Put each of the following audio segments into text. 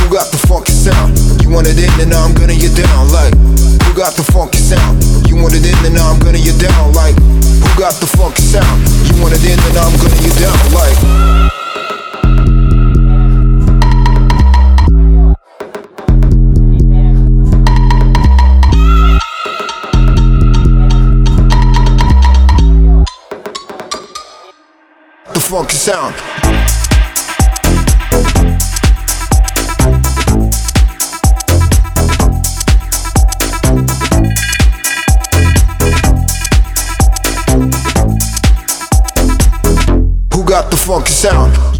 Who got the funky sound? You want it in and now I'm gonna get down like Who got the funky sound? You want it in and now I'm gonna get down like Who got the funky sound? You want it in and now I'm gonna get down like The funky sound. got the funky sound.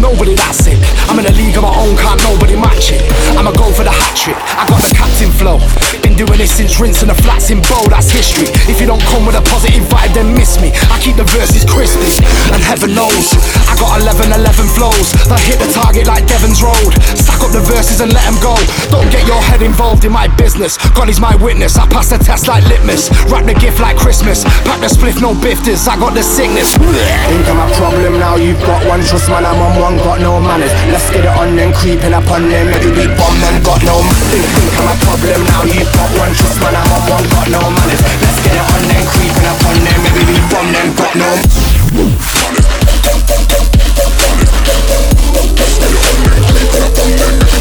nobody that's it. I'm in a league of my own, can't nobody match it. I'ma go for the hat trick, I got the captain flow flats in bold, that's history. If you don't come with a positive vibe, then miss me. I keep the verses crispy, and heaven knows I got 11 11 flows that hit the target like Devon's Road. Stack up the verses and let them go. Don't get your head involved in my business. God is my witness. I pass the test like litmus. Wrap the gift like Christmas. Pack the spliff, no bifters. I got the sickness. Think I'm a problem now. You've got one trust, man. I'm on one, got no manners. Let's get it on them, creeping up on them. Every beat bomb them, got no. Think, think I'm a problem now. You've got one Trust man, I have one, got no manners Let's get it on then, creeping up on them Maybe we from them, got no manners Let's get it on then, creeping up on them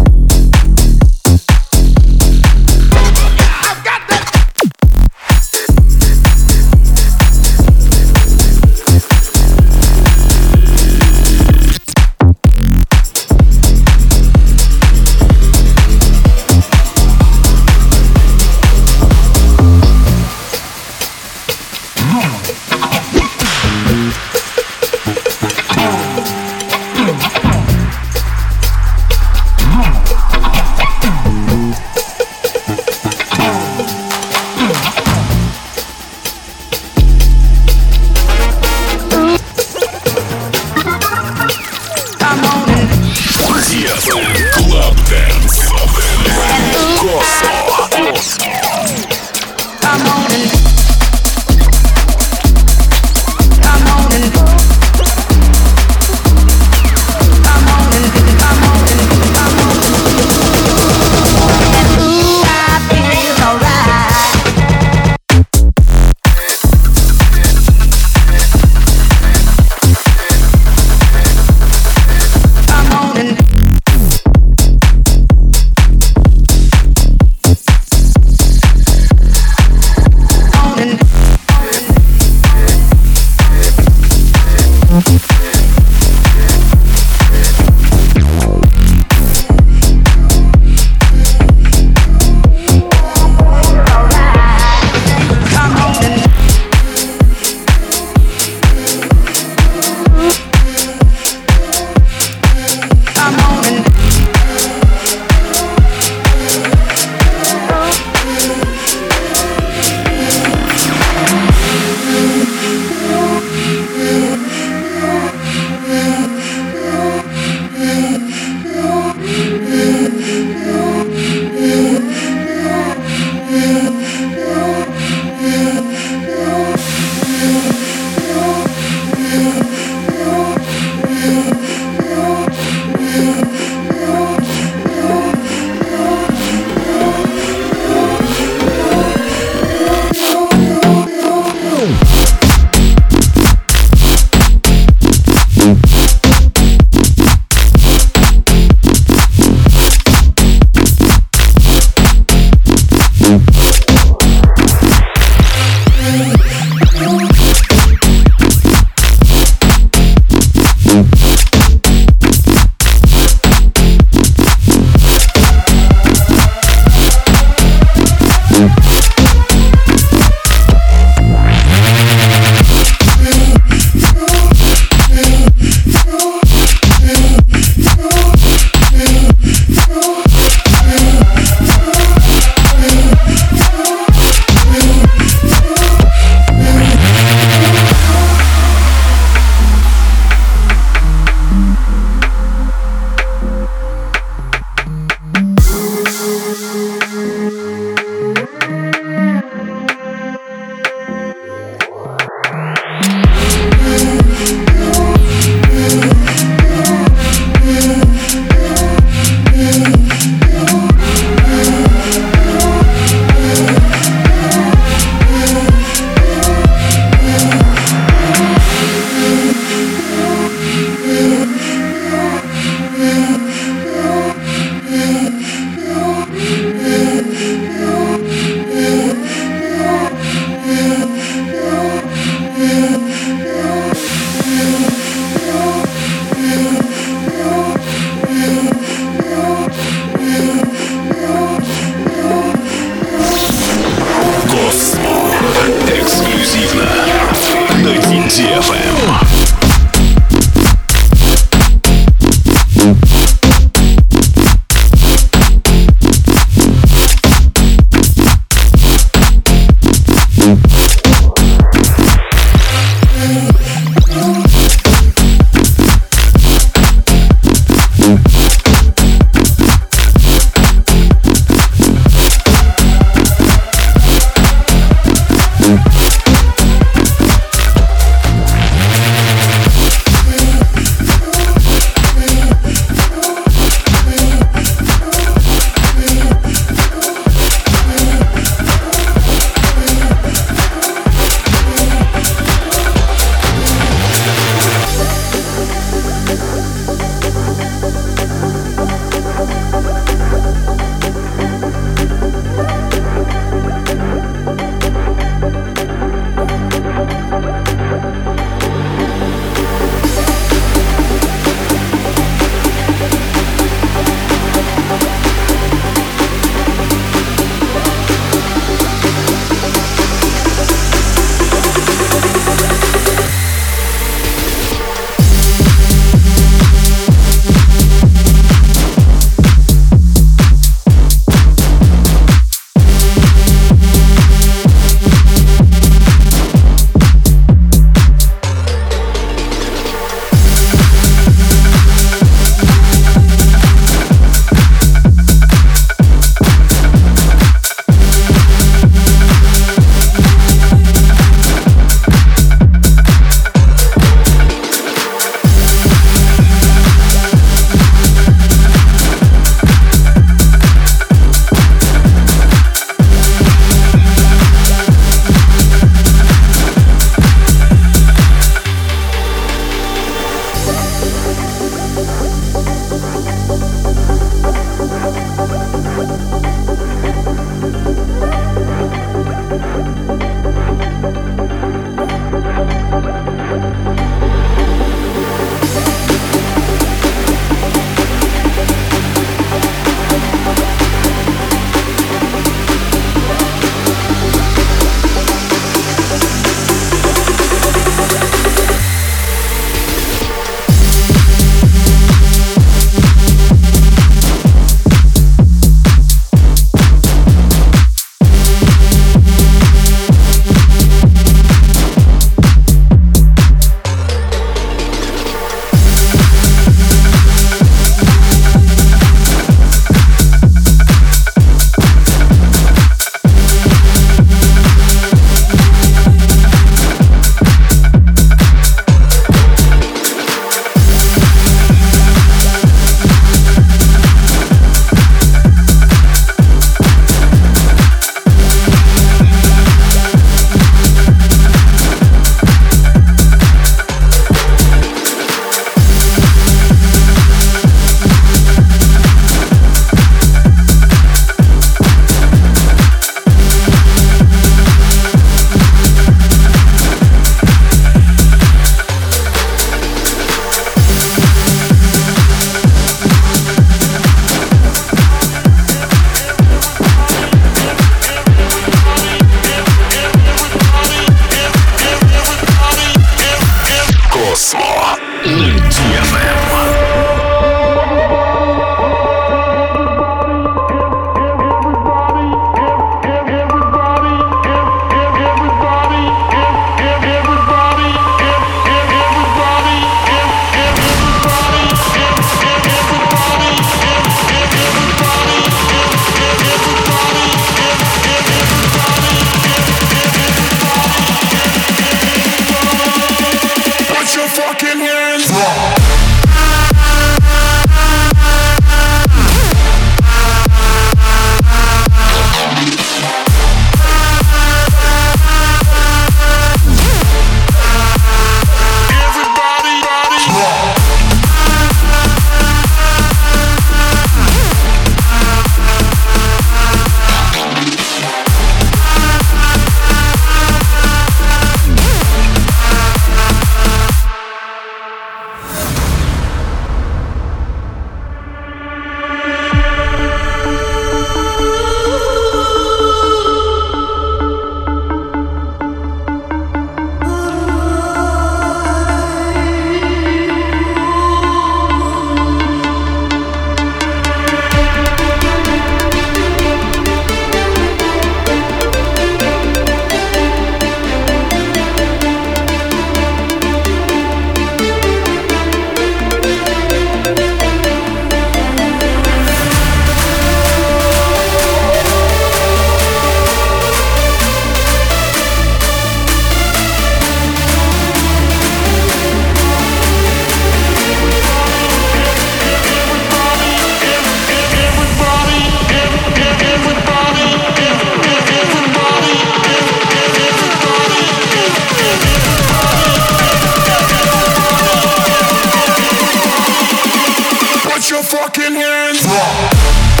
fucking hands up.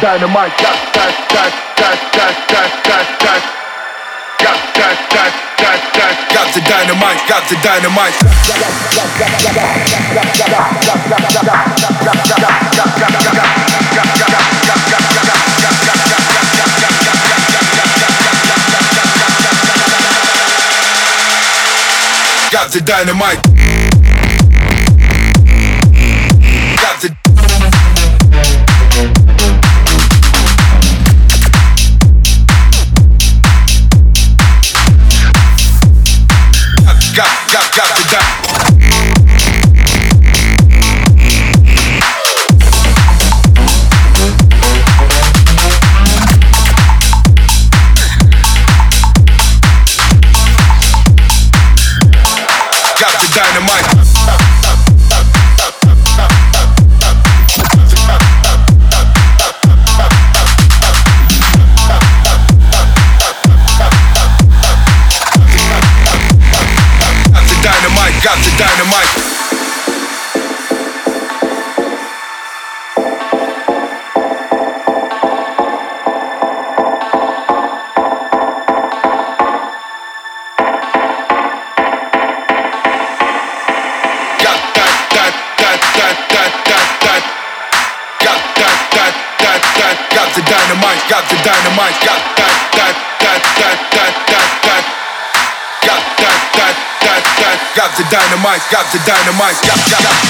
dynamite. Got that, that, that, that, that, that, that. Got that, that, that, that. Got the dynamite. Got the dynamite. Got the dynamite. dynamite, got the dynamite, got, got, got.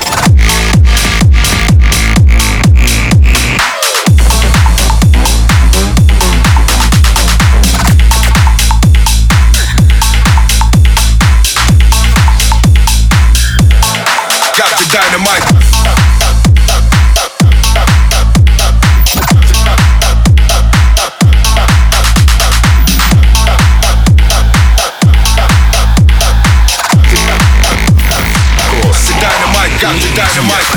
Michael.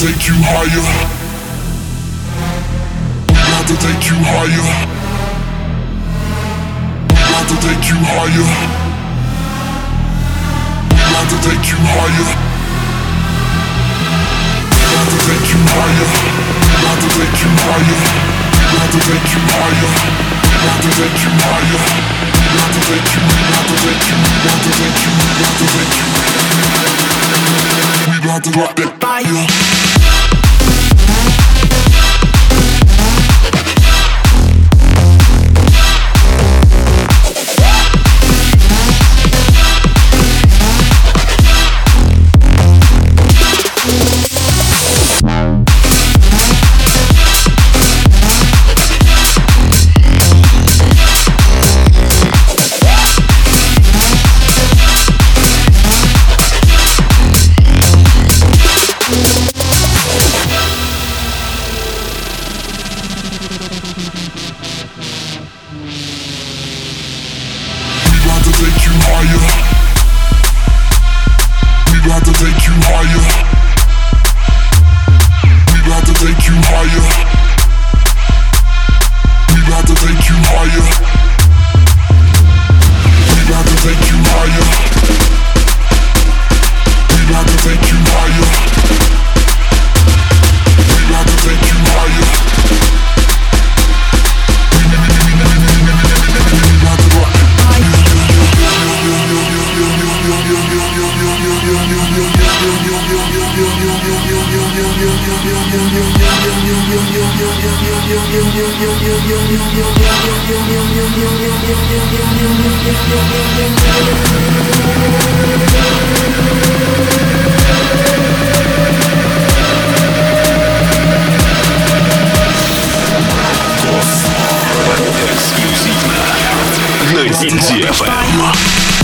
to take you higher. We got to take you higher. We got to take you higher. We got to take you higher. We got to take you higher. We got to take you higher. We got to take you higher. We got to take you higher. We got to take you. We got to take you. We got to take you. We got to take you we about to rock that fire. Эксклюзивно на DTFM.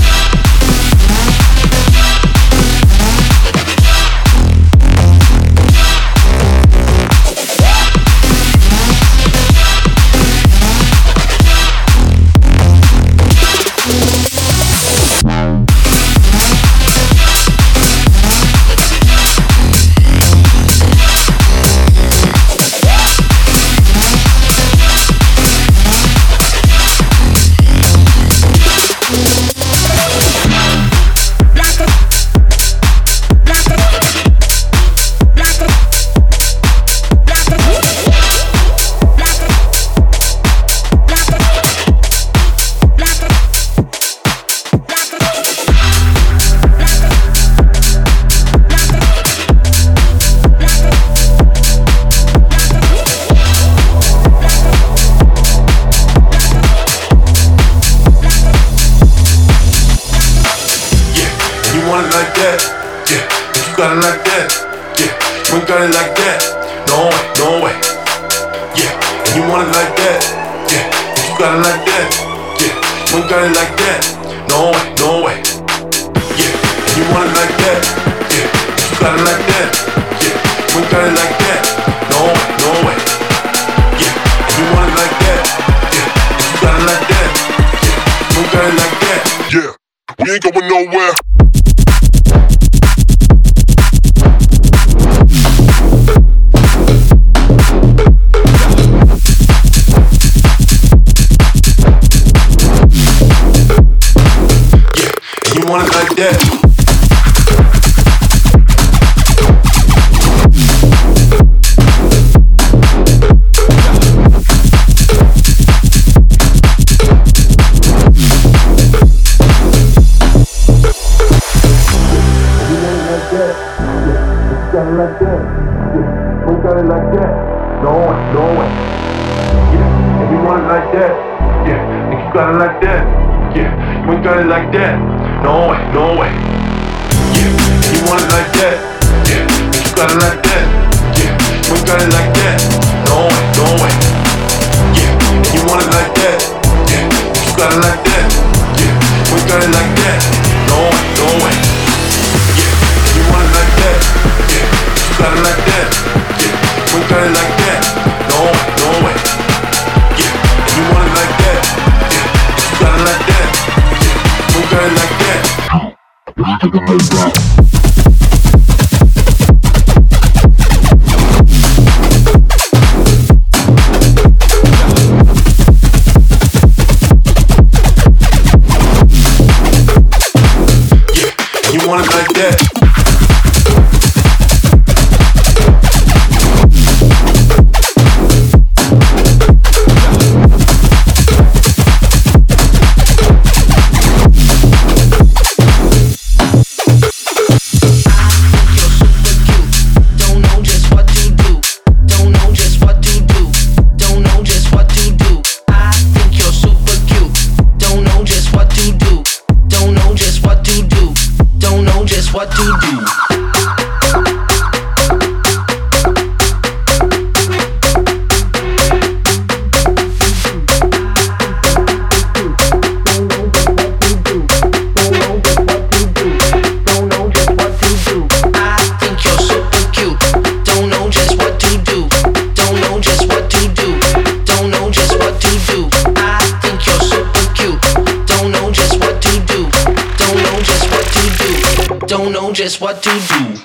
Just what to do.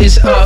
is up.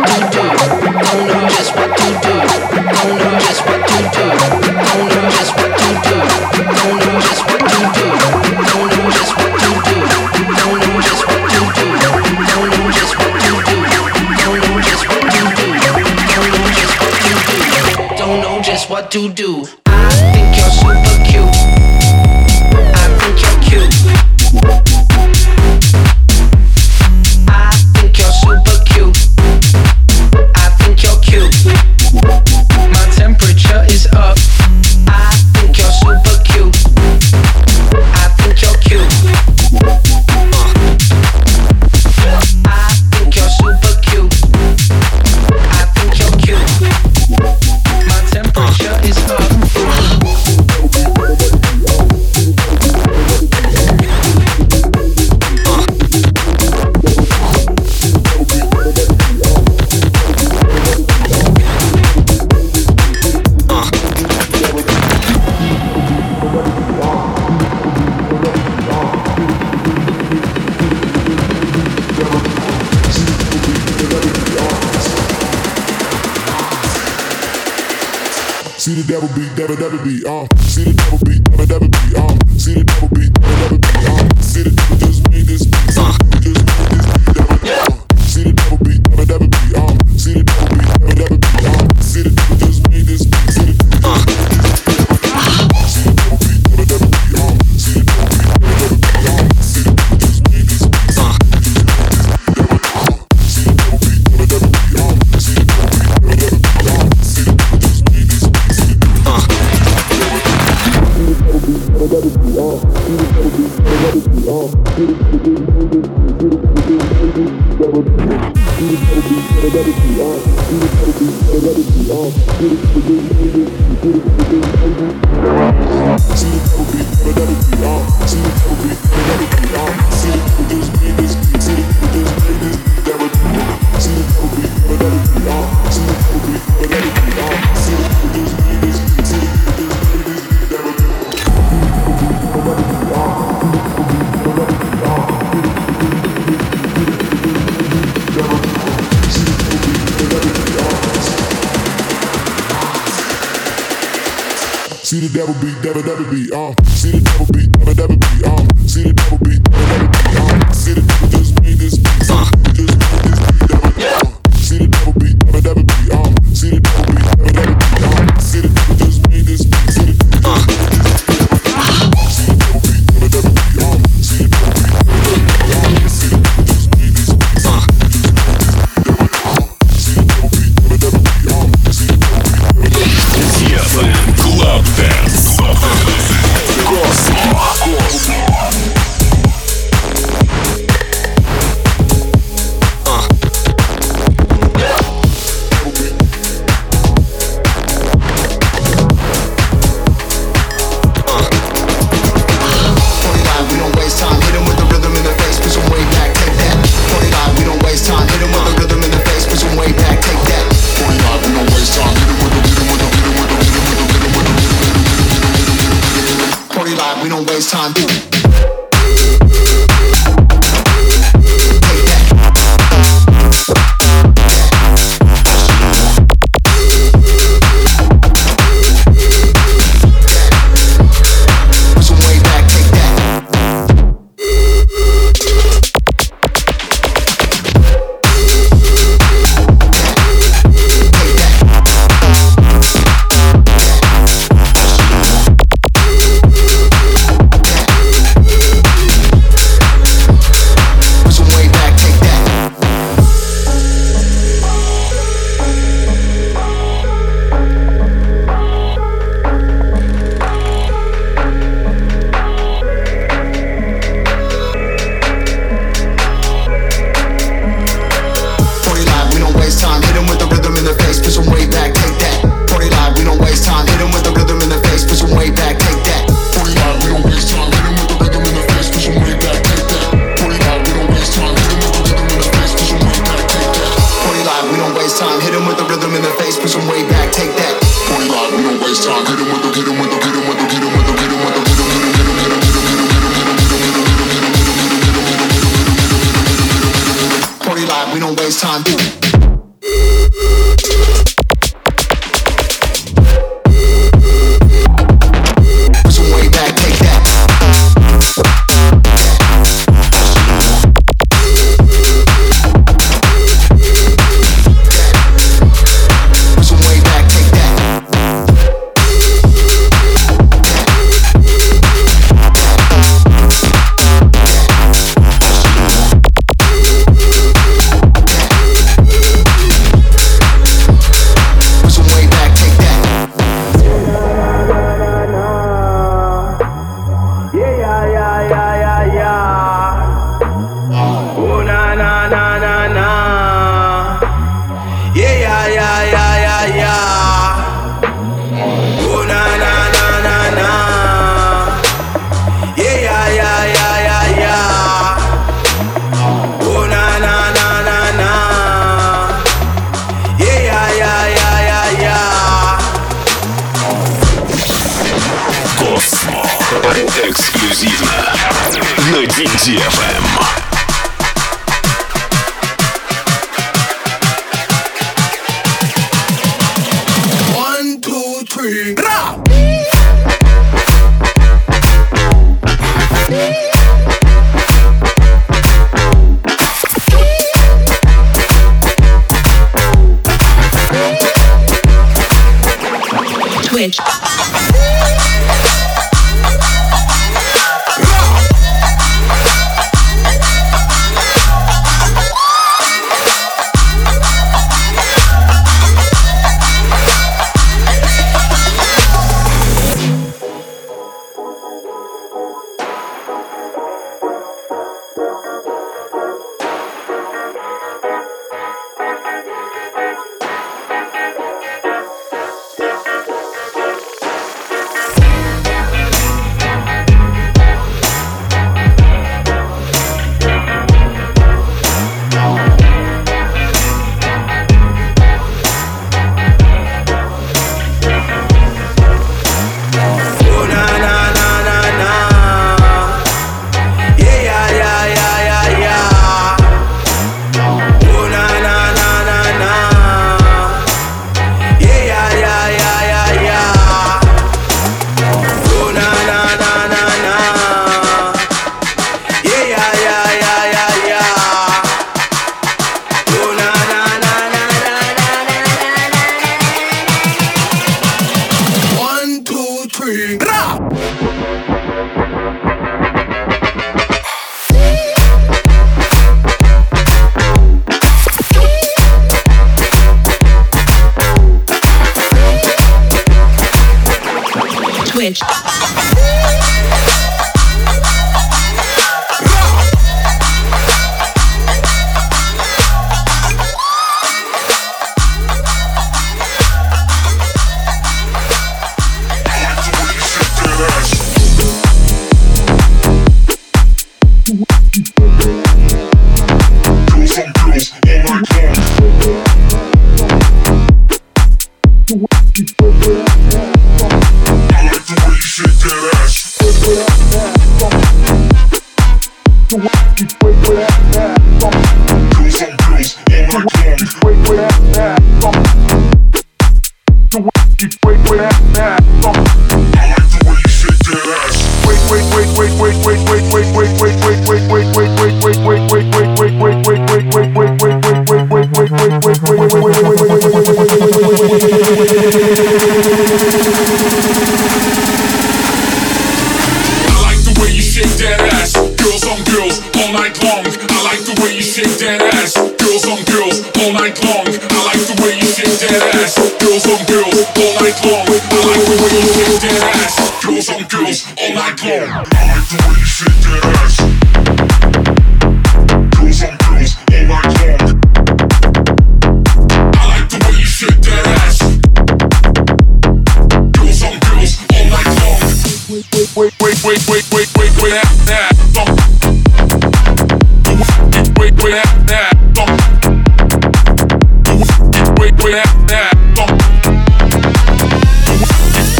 I do. to be off. See See the devil beat, devil, devil beat, uh. See the devil beat, devil, devil beat, uh. See the devil beat, devil, devil beat, uh. See the devil just made this beat, uh. Just made this beat. Эксклюзивно на DFM.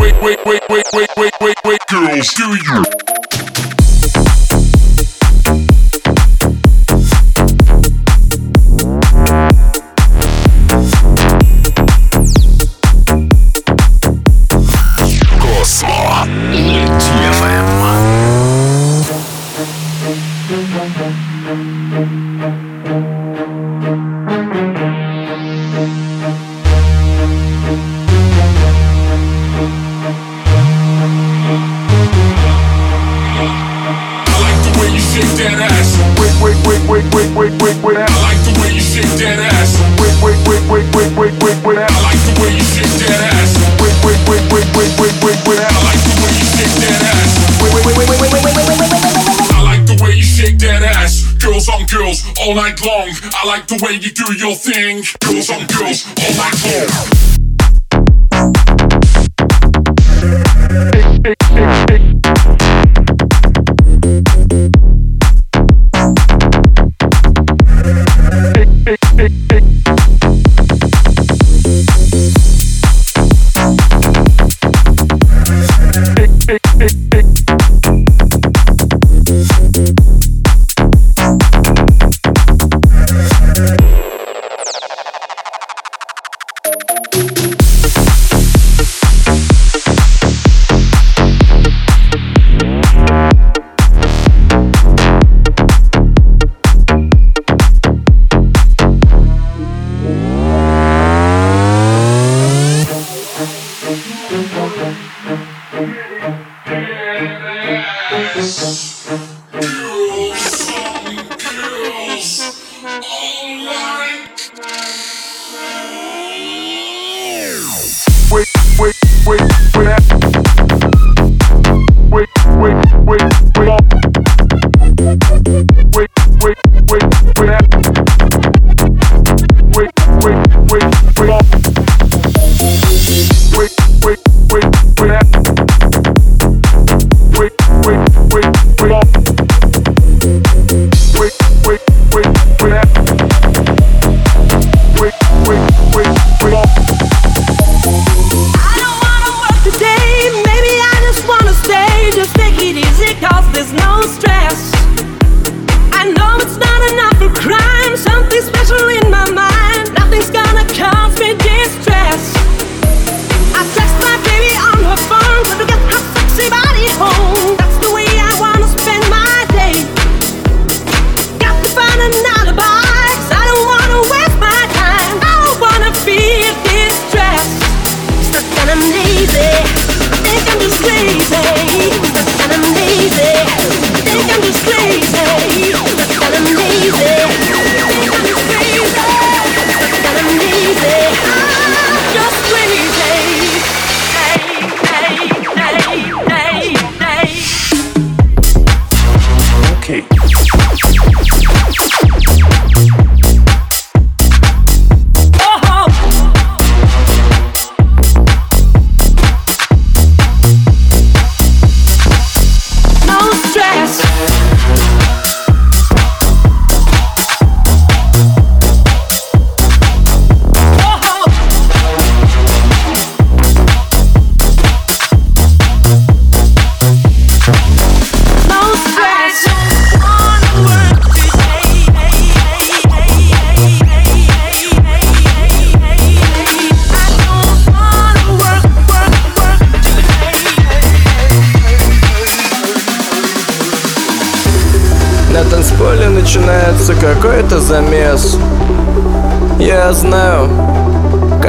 Wait, wait, wait, wait, wait, wait, wait, girls, do you? the way you Yeah.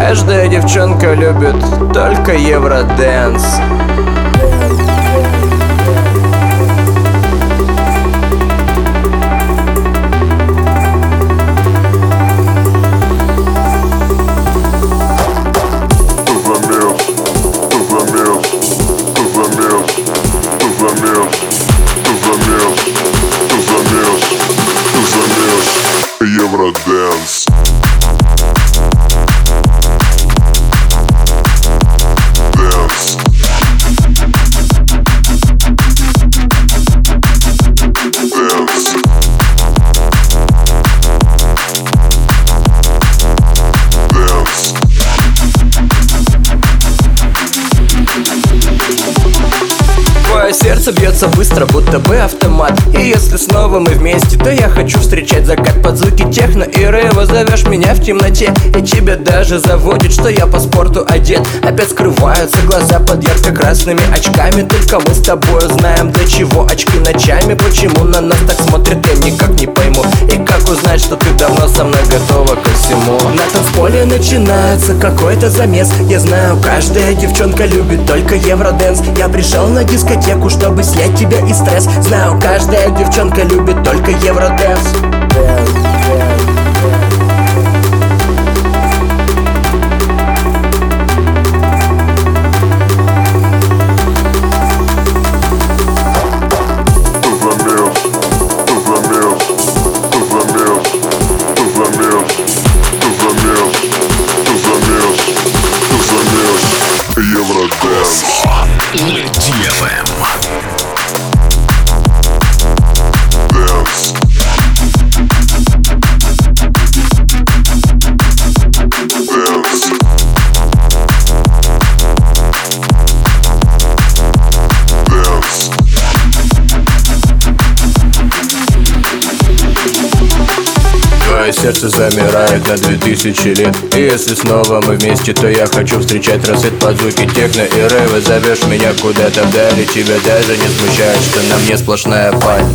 Каждая девчонка любит только евроденс Сердце бьется быстро, будто бы автомат. И если снова мы вместе, то я хочу встречать закат под звуки техно. И рэва Зовешь меня в темноте. И тебя даже заводит, что я по спорту одет. Опять скрываются глаза под ярко-красными очками. Только мы с тобой знаем, для чего очки ночами. Почему на нас так смотрят, я никак не пойму. И как узнать, что ты давно со мной готова ко всему? На танцполе начинается какой-то замес. Я знаю, каждая девчонка любит только евроденс. Я пришел на дискотеку, чтобы чтобы снять тебя и стресс. Знаю, каждая девчонка любит только евроденс замирает на две тысячи лет. И если снова мы вместе, то я хочу встречать рассвет под звуки техно и рэва. Зовешь меня куда-то вдали, тебя даже не смущает, что на мне сплошная паль